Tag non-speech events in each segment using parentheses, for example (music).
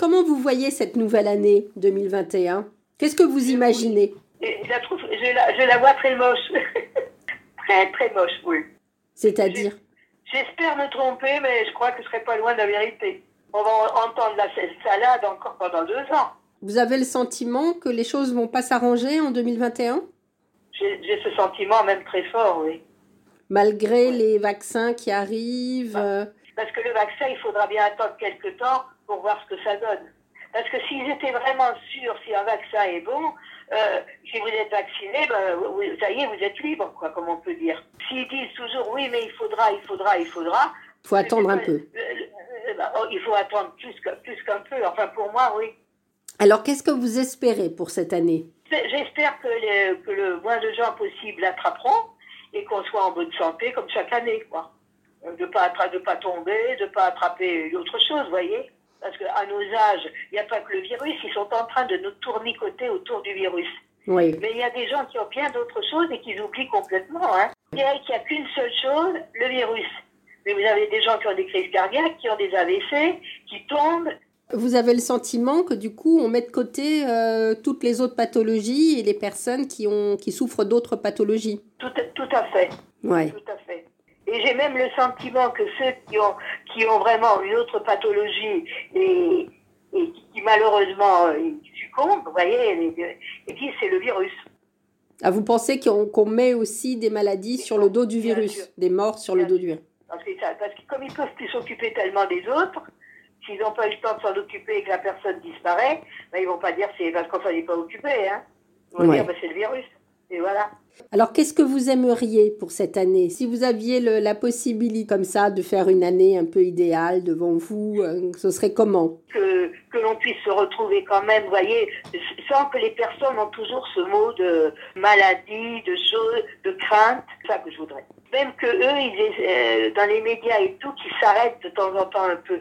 Comment vous voyez cette nouvelle année 2021 Qu'est-ce que vous imaginez? Je la, trouve, je, la, je la vois très moche. (laughs) très, très moche, oui. C'est-à-dire? J'espère me tromper, mais je crois que je serai pas loin de la vérité. On va entendre la salade encore pendant deux ans. Vous avez le sentiment que les choses vont pas s'arranger en 2021 J'ai ce sentiment même très fort, oui. Malgré les vaccins qui arrivent euh, Parce que le vaccin, il faudra bien attendre quelques temps pour voir ce que ça donne. Parce que s'ils étaient vraiment sûrs si un vaccin est bon, euh, si vous êtes vacciné, ben, ça y est, vous êtes libre, quoi, comme on peut dire. S'ils disent toujours oui, mais il faudra, il faudra, il faudra. Il faut attendre un peu. Ben, oh, il faut attendre plus qu'un peu. Enfin, pour moi, oui. Alors, qu'est-ce que vous espérez pour cette année? J'espère que, que, le moins de gens possible l'attraperont et qu'on soit en bonne santé comme chaque année, quoi. De pas de pas tomber, de pas attraper autre chose, vous voyez. Parce qu'à nos âges, il n'y a pas que le virus, ils sont en train de nous tournicoter autour du virus. Oui. Mais il y a des gens qui ont bien d'autres choses et qui oublient complètement. Hein. Qu'il n'y a qu'une seule chose, le virus. Mais vous avez des gens qui ont des crises cardiaques, qui ont des AVC, qui tombent. Vous avez le sentiment que du coup, on met de côté euh, toutes les autres pathologies et les personnes qui, ont, qui souffrent d'autres pathologies? Tout, tout à fait. Ouais. Tout à fait. Et j'ai même le sentiment que ceux qui ont, qui ont vraiment une autre pathologie et, et qui, malheureusement euh, succombent, vous voyez, et puis c'est le virus. Ah, vous pensez qu'on met aussi des maladies sur le dos du virus, des morts sur le dos du virus? Parce que, parce que comme ils peuvent plus s'occuper tellement des autres, s'ils n'ont pas eu le temps de s'en occuper et que la personne disparaît, ben, ils vont pas dire c'est parce qu'on s'en pas occupé. Hein. Ils vont dire ben, c'est le virus. Et voilà. Alors, qu'est-ce que vous aimeriez pour cette année? Si vous aviez la possibilité comme ça de faire une année un peu idéale devant vous, euh, ce serait comment? Que, que l'on puisse se retrouver quand même, vous voyez, sans que les personnes ont toujours ce mot de maladie, de choses, de crainte. C'est ça que je voudrais. Même que eux, ils, euh, dans les médias et tout, qu'ils s'arrêtent de temps en temps un peu.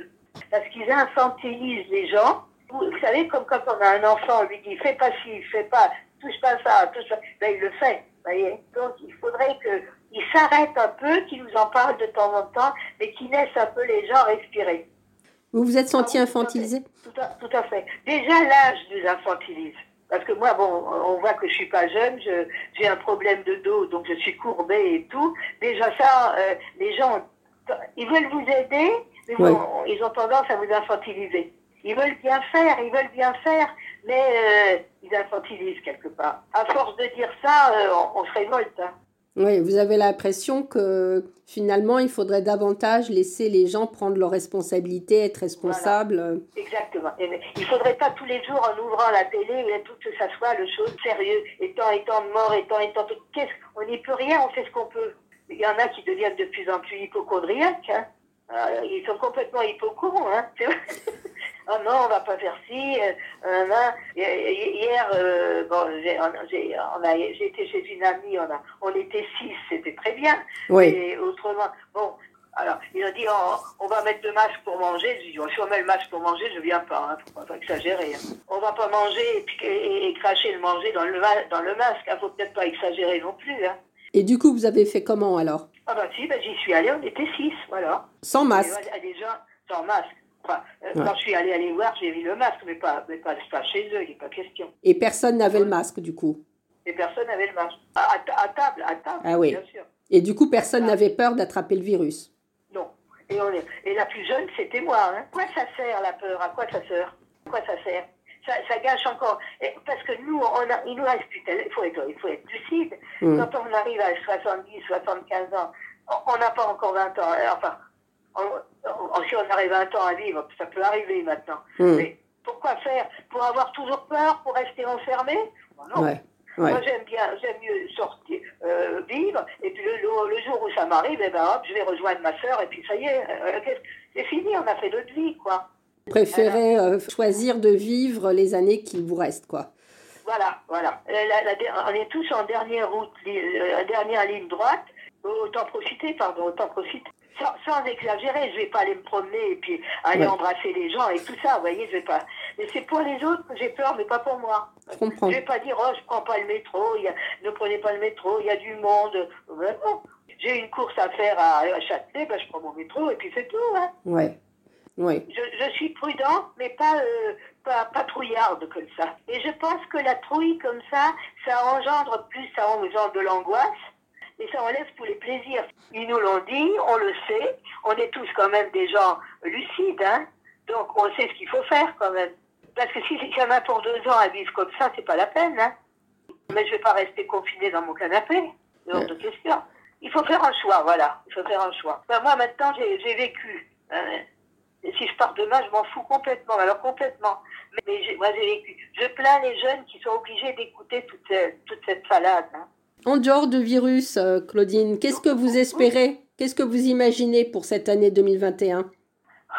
Parce qu'ils infantilisent les gens. Vous, savez, comme quand on a un enfant, on lui dit fais pas ci, fais pas, touche pas ça, touche pas. Ben, il le fait. Voyez Donc il faudrait qu'il s'arrête un peu, qu'il nous en parle de temps en temps, mais qu'il laisse un peu les gens respirer. Vous vous êtes senti ah infantilisé? tout à, tout à, fait. Déjà, l'âge nous infantilise. Parce que moi, bon, on voit que je suis pas jeune, j'ai un problème de dos, donc je suis courbée et tout. Déjà ça, euh, les gens, ils veulent vous aider, mais bon, ils ont tendance à vous infantiliser. Ils veulent bien faire, ils veulent bien faire, mais euh, ils infantilisent quelque part. À force de dire ça, euh, on, se révolte. Hein. Oui, vous avez l'impression que finalement, il faudrait davantage laisser les gens prendre leurs responsabilités, être responsables. Exactement. Il ne faudrait pas tous les jours, en ouvrant la télé, tout que ça soit le chose sérieux, étant étant mort, étant étant Qu'est-ce On n'y peut rien, on fait ce qu'on peut. Il y en a qui deviennent de plus en plus hypochondriaques. Hein. Euh, ils sont complètement hypocrites. Hein. (laughs) oh non, on va pas faire ci. Euh, hier, euh, bon, j'ai été chez une amie, on, a, on était six, c'était très bien. Oui. Et autrement, bon, alors, ils ont dit, on, va mettre le masque pour manger. Je dis, si on met le masque pour manger, je viens pas, hein, faut pas exagérer. Hein. On va pas manger et, cracher le manger dans le, dans le masque, hein, faut peut-être pas exagérer non plus. Hein. Et du coup, vous avez fait comment alors? Ah bah si, bah, j'y suis allée, on était six, voilà. Sans masque Déjà, sans masque. Euh, quand je suis allée aller voir, j'ai vu le masque, mais pas, mais pas, chez eux, il n'est pas question. Et personne n'avait le masque, du coup? Et personne n'avait le masque. À, table, à table, ah, oui. bien sûr. Et du coup, personne n'avait peur d'attraper le virus? Non. Et, on est... et la plus jeune, c'était moi. Hein. Quoi ça sert, la peur? À quoi ça sert? À quoi ça sert? Ça, gâche encore. parce que nous, on a, il nous reste plus il faut être, il faut être lucide. Mm. Quand on arrive à 70, 75 ans, on n'a pas encore 20 ans. Enfin, si on arrive 20 ans à vivre, ça peut arriver maintenant. Mm. Mais pourquoi faire Pour avoir toujours peur Pour rester enfermé Non. Moi, j'aime bien, j'aime mieux sortir, euh, vivre, et puis le, le, jour où ça m'arrive, eh ben, hop, je vais rejoindre ma soeur, et puis ça y est, euh, c'est fini, on a fait notre vie, quoi préférez euh, choisir de vivre les années qu'il vous reste, quoi. Voilà, voilà. on est tous en dernière route, dernière ligne droite. Autant profiter, pardon, autant profiter. Sans, exagérer, je vais pas aller me promener et puis aller embrasser les gens et tout ça, vous voyez, je vais pas. Mais c'est pour les autres que j'ai peur, mais pas pour moi. Je comprends. Je vais pas dire, oh, je prends pas le métro, ne prenez pas le métro, il y a du monde. J'ai une course à faire à, Châtelet, ben, je prends mon métro et puis c'est tout. Hein. Ouais. Oui. Je, je suis prudent, mais pas, euh, pas, pas trouillarde comme ça. Et je pense que la trouille comme ça, ça engendre plus, ça engendre de l'angoisse. Et ça enlève tous les plaisirs. Ils nous l'ont dit, on le sait. On est tous quand même des gens lucides, hein. Donc on sait ce qu'il faut faire quand même. Parce que si y en a pour deux ans à vivre comme ça, c'est pas la peine, hein. Mais je vais pas rester confinée dans mon canapé. C'est hors de question. Il faut faire un choix, voilà. Il faut faire un choix. Ben, moi maintenant, j'ai vécu. hein. Et si je pars demain, je m'en fous complètement. Alors complètement. Mais, mais moi j'ai vécu. Je plains les jeunes qui sont obligés d'écouter toute, cette- toute cette salade. hein. En dehors de virus, euh, Claudine, qu'est-ce que vous espérez? Qu'est-ce que vous imaginez pour cette année 2021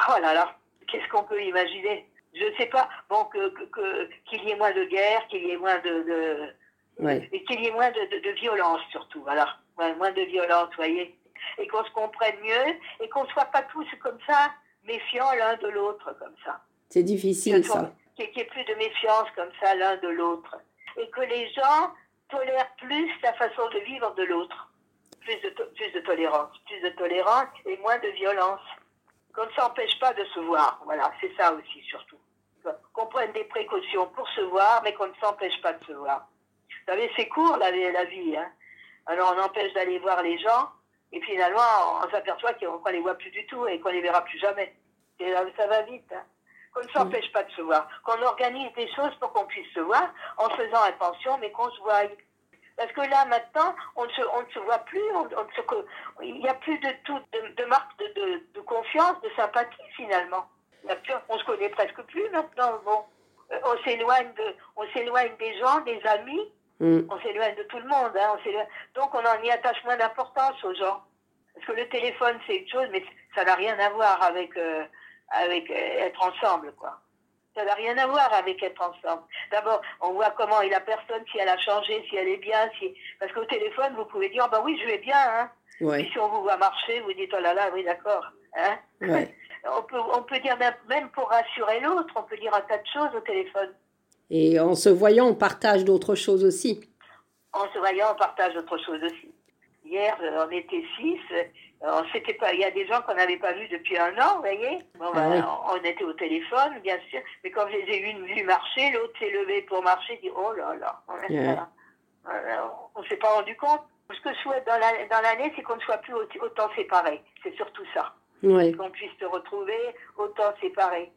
Oh là là, qu'est-ce qu'on peut imaginer? Je ne sais pas. Bon, que que- que- qu'il y ait moins de guerre, qu'il y ait moins de, de Ouais. et qu'il y ait moins de, de, de violence surtout. Voilà, Ouais, moins de violence, voyez, et qu'on se comprenne mieux et qu'on ne soit pas tous comme ça méfiants l'un de l'autre comme ça. C'est difficile ça. Qu'il n'y ait plus de méfiance comme ça l'un de l'autre et que les gens tolèrent plus la façon de vivre de l'autre. Plus de, plus de tolérance, plus de tolérance et moins de violence. Qu'on ne s'empêche pas de se voir. Voilà, c'est ça aussi surtout. Qu'on prenne des précautions pour se voir, mais qu'on ne s'empêche pas de se voir. Vous savez, c'est court la, vie. Hein. Alors on empêche d'aller voir les gens, et finalement on s'aperçoit qu'on ne les voit plus du tout et qu'on les verra plus jamais. Et là, ça va vite. Hein. Qu'on ne s'empêche pas de se voir, qu'on organise des choses pour qu'on puisse se voir en faisant attention, mais qu'on se voie. Parce que là, maintenant, on ne se, on ne se voit plus, on, on ne se co- il n'y a plus de tout, de, de marque de, de, de confiance, de sympathie finalement. Il a plus, on se connaît presque plus maintenant. Bon, Euh, on s'éloigne de, on s'éloigne des gens, des amis, Mm. on s'éloigne de tout le monde. Hein, on Donc on en y attache moins d'importance aux gens. Parce que le téléphone c'est une chose, mais ça n'a rien à voir avec euh, avec euh, être ensemble, quoi. Ça n'a rien à voir avec être ensemble. D'abord, on voit comment est la personne, si elle a changé, si elle est bien, si parce qu'au téléphone vous pouvez dire, bah oui, je vais bien, hein. Ouais. Et si on vous voit marcher, vous dites, oh là là, oui, d'accord, hein. Ouais. (laughs) On peut, on peut dire même, même pour rassurer l'autre, on peut dire un tas de choses au téléphone. Et en se voyant, on partage d'autres choses aussi. En se voyant, on partage autre chose aussi. Hier, on était six. Euh, On s'était pas. Il y a des gens qu'on n'avait pas vus depuis un an, vous voyez. Bon, Ah ben, oui. on on était au téléphone, bien sûr. Mais quand je les ai vus, vus marcher, l'autre s'est levé pour marcher. Dit oh là là. On s'est pas rendu compte. Ce que je souhaite dans la- dans l'année, c'est qu'on ne soit plus au- autant séparés. C'est surtout ça. Ouais. Qu'on puisse se retrouver autant séparés.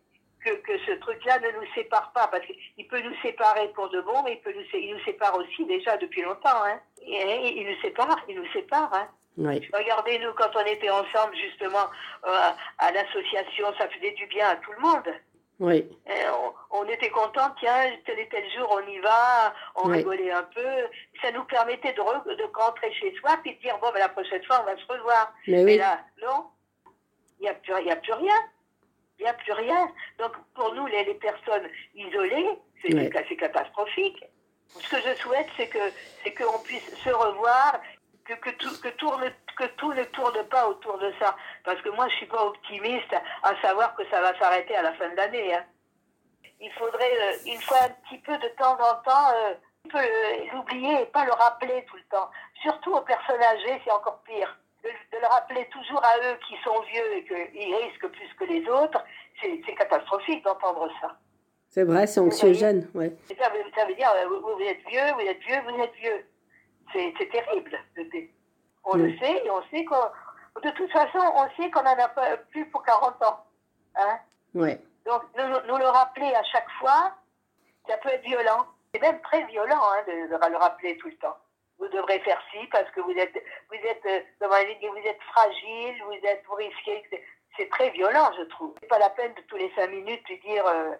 Que, que ce truc-là ne nous sépare pas, parce qu'il peut nous séparer pour de bon, mais il, peut nous, sé- il nous sépare aussi déjà depuis longtemps. Hein. Et il nous sépare, il nous sépare. Hein. Ouais. Regardez, nous, quand on était ensemble, justement, euh, à l'association, ça faisait du bien à tout le monde. Ouais. Et on, on était contents, tiens, tel et tel jour, on y va, on Oui. rigolait un peu. Ça nous permettait de, re- de rentrer chez soi, puis de dire, bon, ben, la prochaine fois, on va se revoir. Mais Mais oui. là, non, il n'y a, plus- il y a plus rien. Il n'y a plus rien. Donc, pour nous, les, les personnes isolées, c'est c'est catastrophique. Ce que je souhaite, c'est que c'est qu'on puisse se revoir, que, que, tout, que, tourne, que tout ne tourne pas autour de ça. Parce que moi, je suis pas optimiste à savoir que ça va s'arrêter à la fin de l'année. hein. Il faudrait, euh, une fois un petit peu de temps en temps, euh, euh, l'oublier et pas le rappeler tout le temps. Surtout aux personnes âgées, c'est encore pire. De, de le rappeler toujours à eux qui sont vieux et qu'ils risquent plus que les autres, c'est catastrophique d'entendre ça. C'est vrai, c'est anxiogène. Ouais. Ça, veut, ça veut dire, euh, vous, vous êtes vieux, vous êtes vieux, vous êtes vieux. C'est c'est terrible. On le sait et on sait qu'on... De toute façon, on sait qu'on n'en a pas plus pour 40 ans. Hein donc, nous, nous le rappeler à chaque fois, ça peut être violent. C'est même très violent hein, de, de le rappeler tout le temps. Vous devrez faire ci parce que vous êtes, vous êtes, euh, vous êtes fragile, vous êtes, vous risquez. C'est- C'est très violent, je trouve. C'est pas la peine de tous les cinq minutes lui dire euh,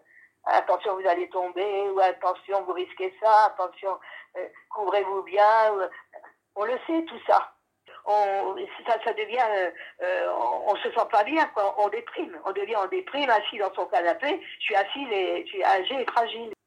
attention, vous allez tomber, ou attention, vous risquez ça, attention, euh, couvrez-vous bien. ou- on le sait tout ça. On, ça, devient, euh, euh, on, on se sent pas bien, quoi. On déprime. On devient en déprime, assis dans son canapé. Je suis assis, et, je suis âgé et fragile.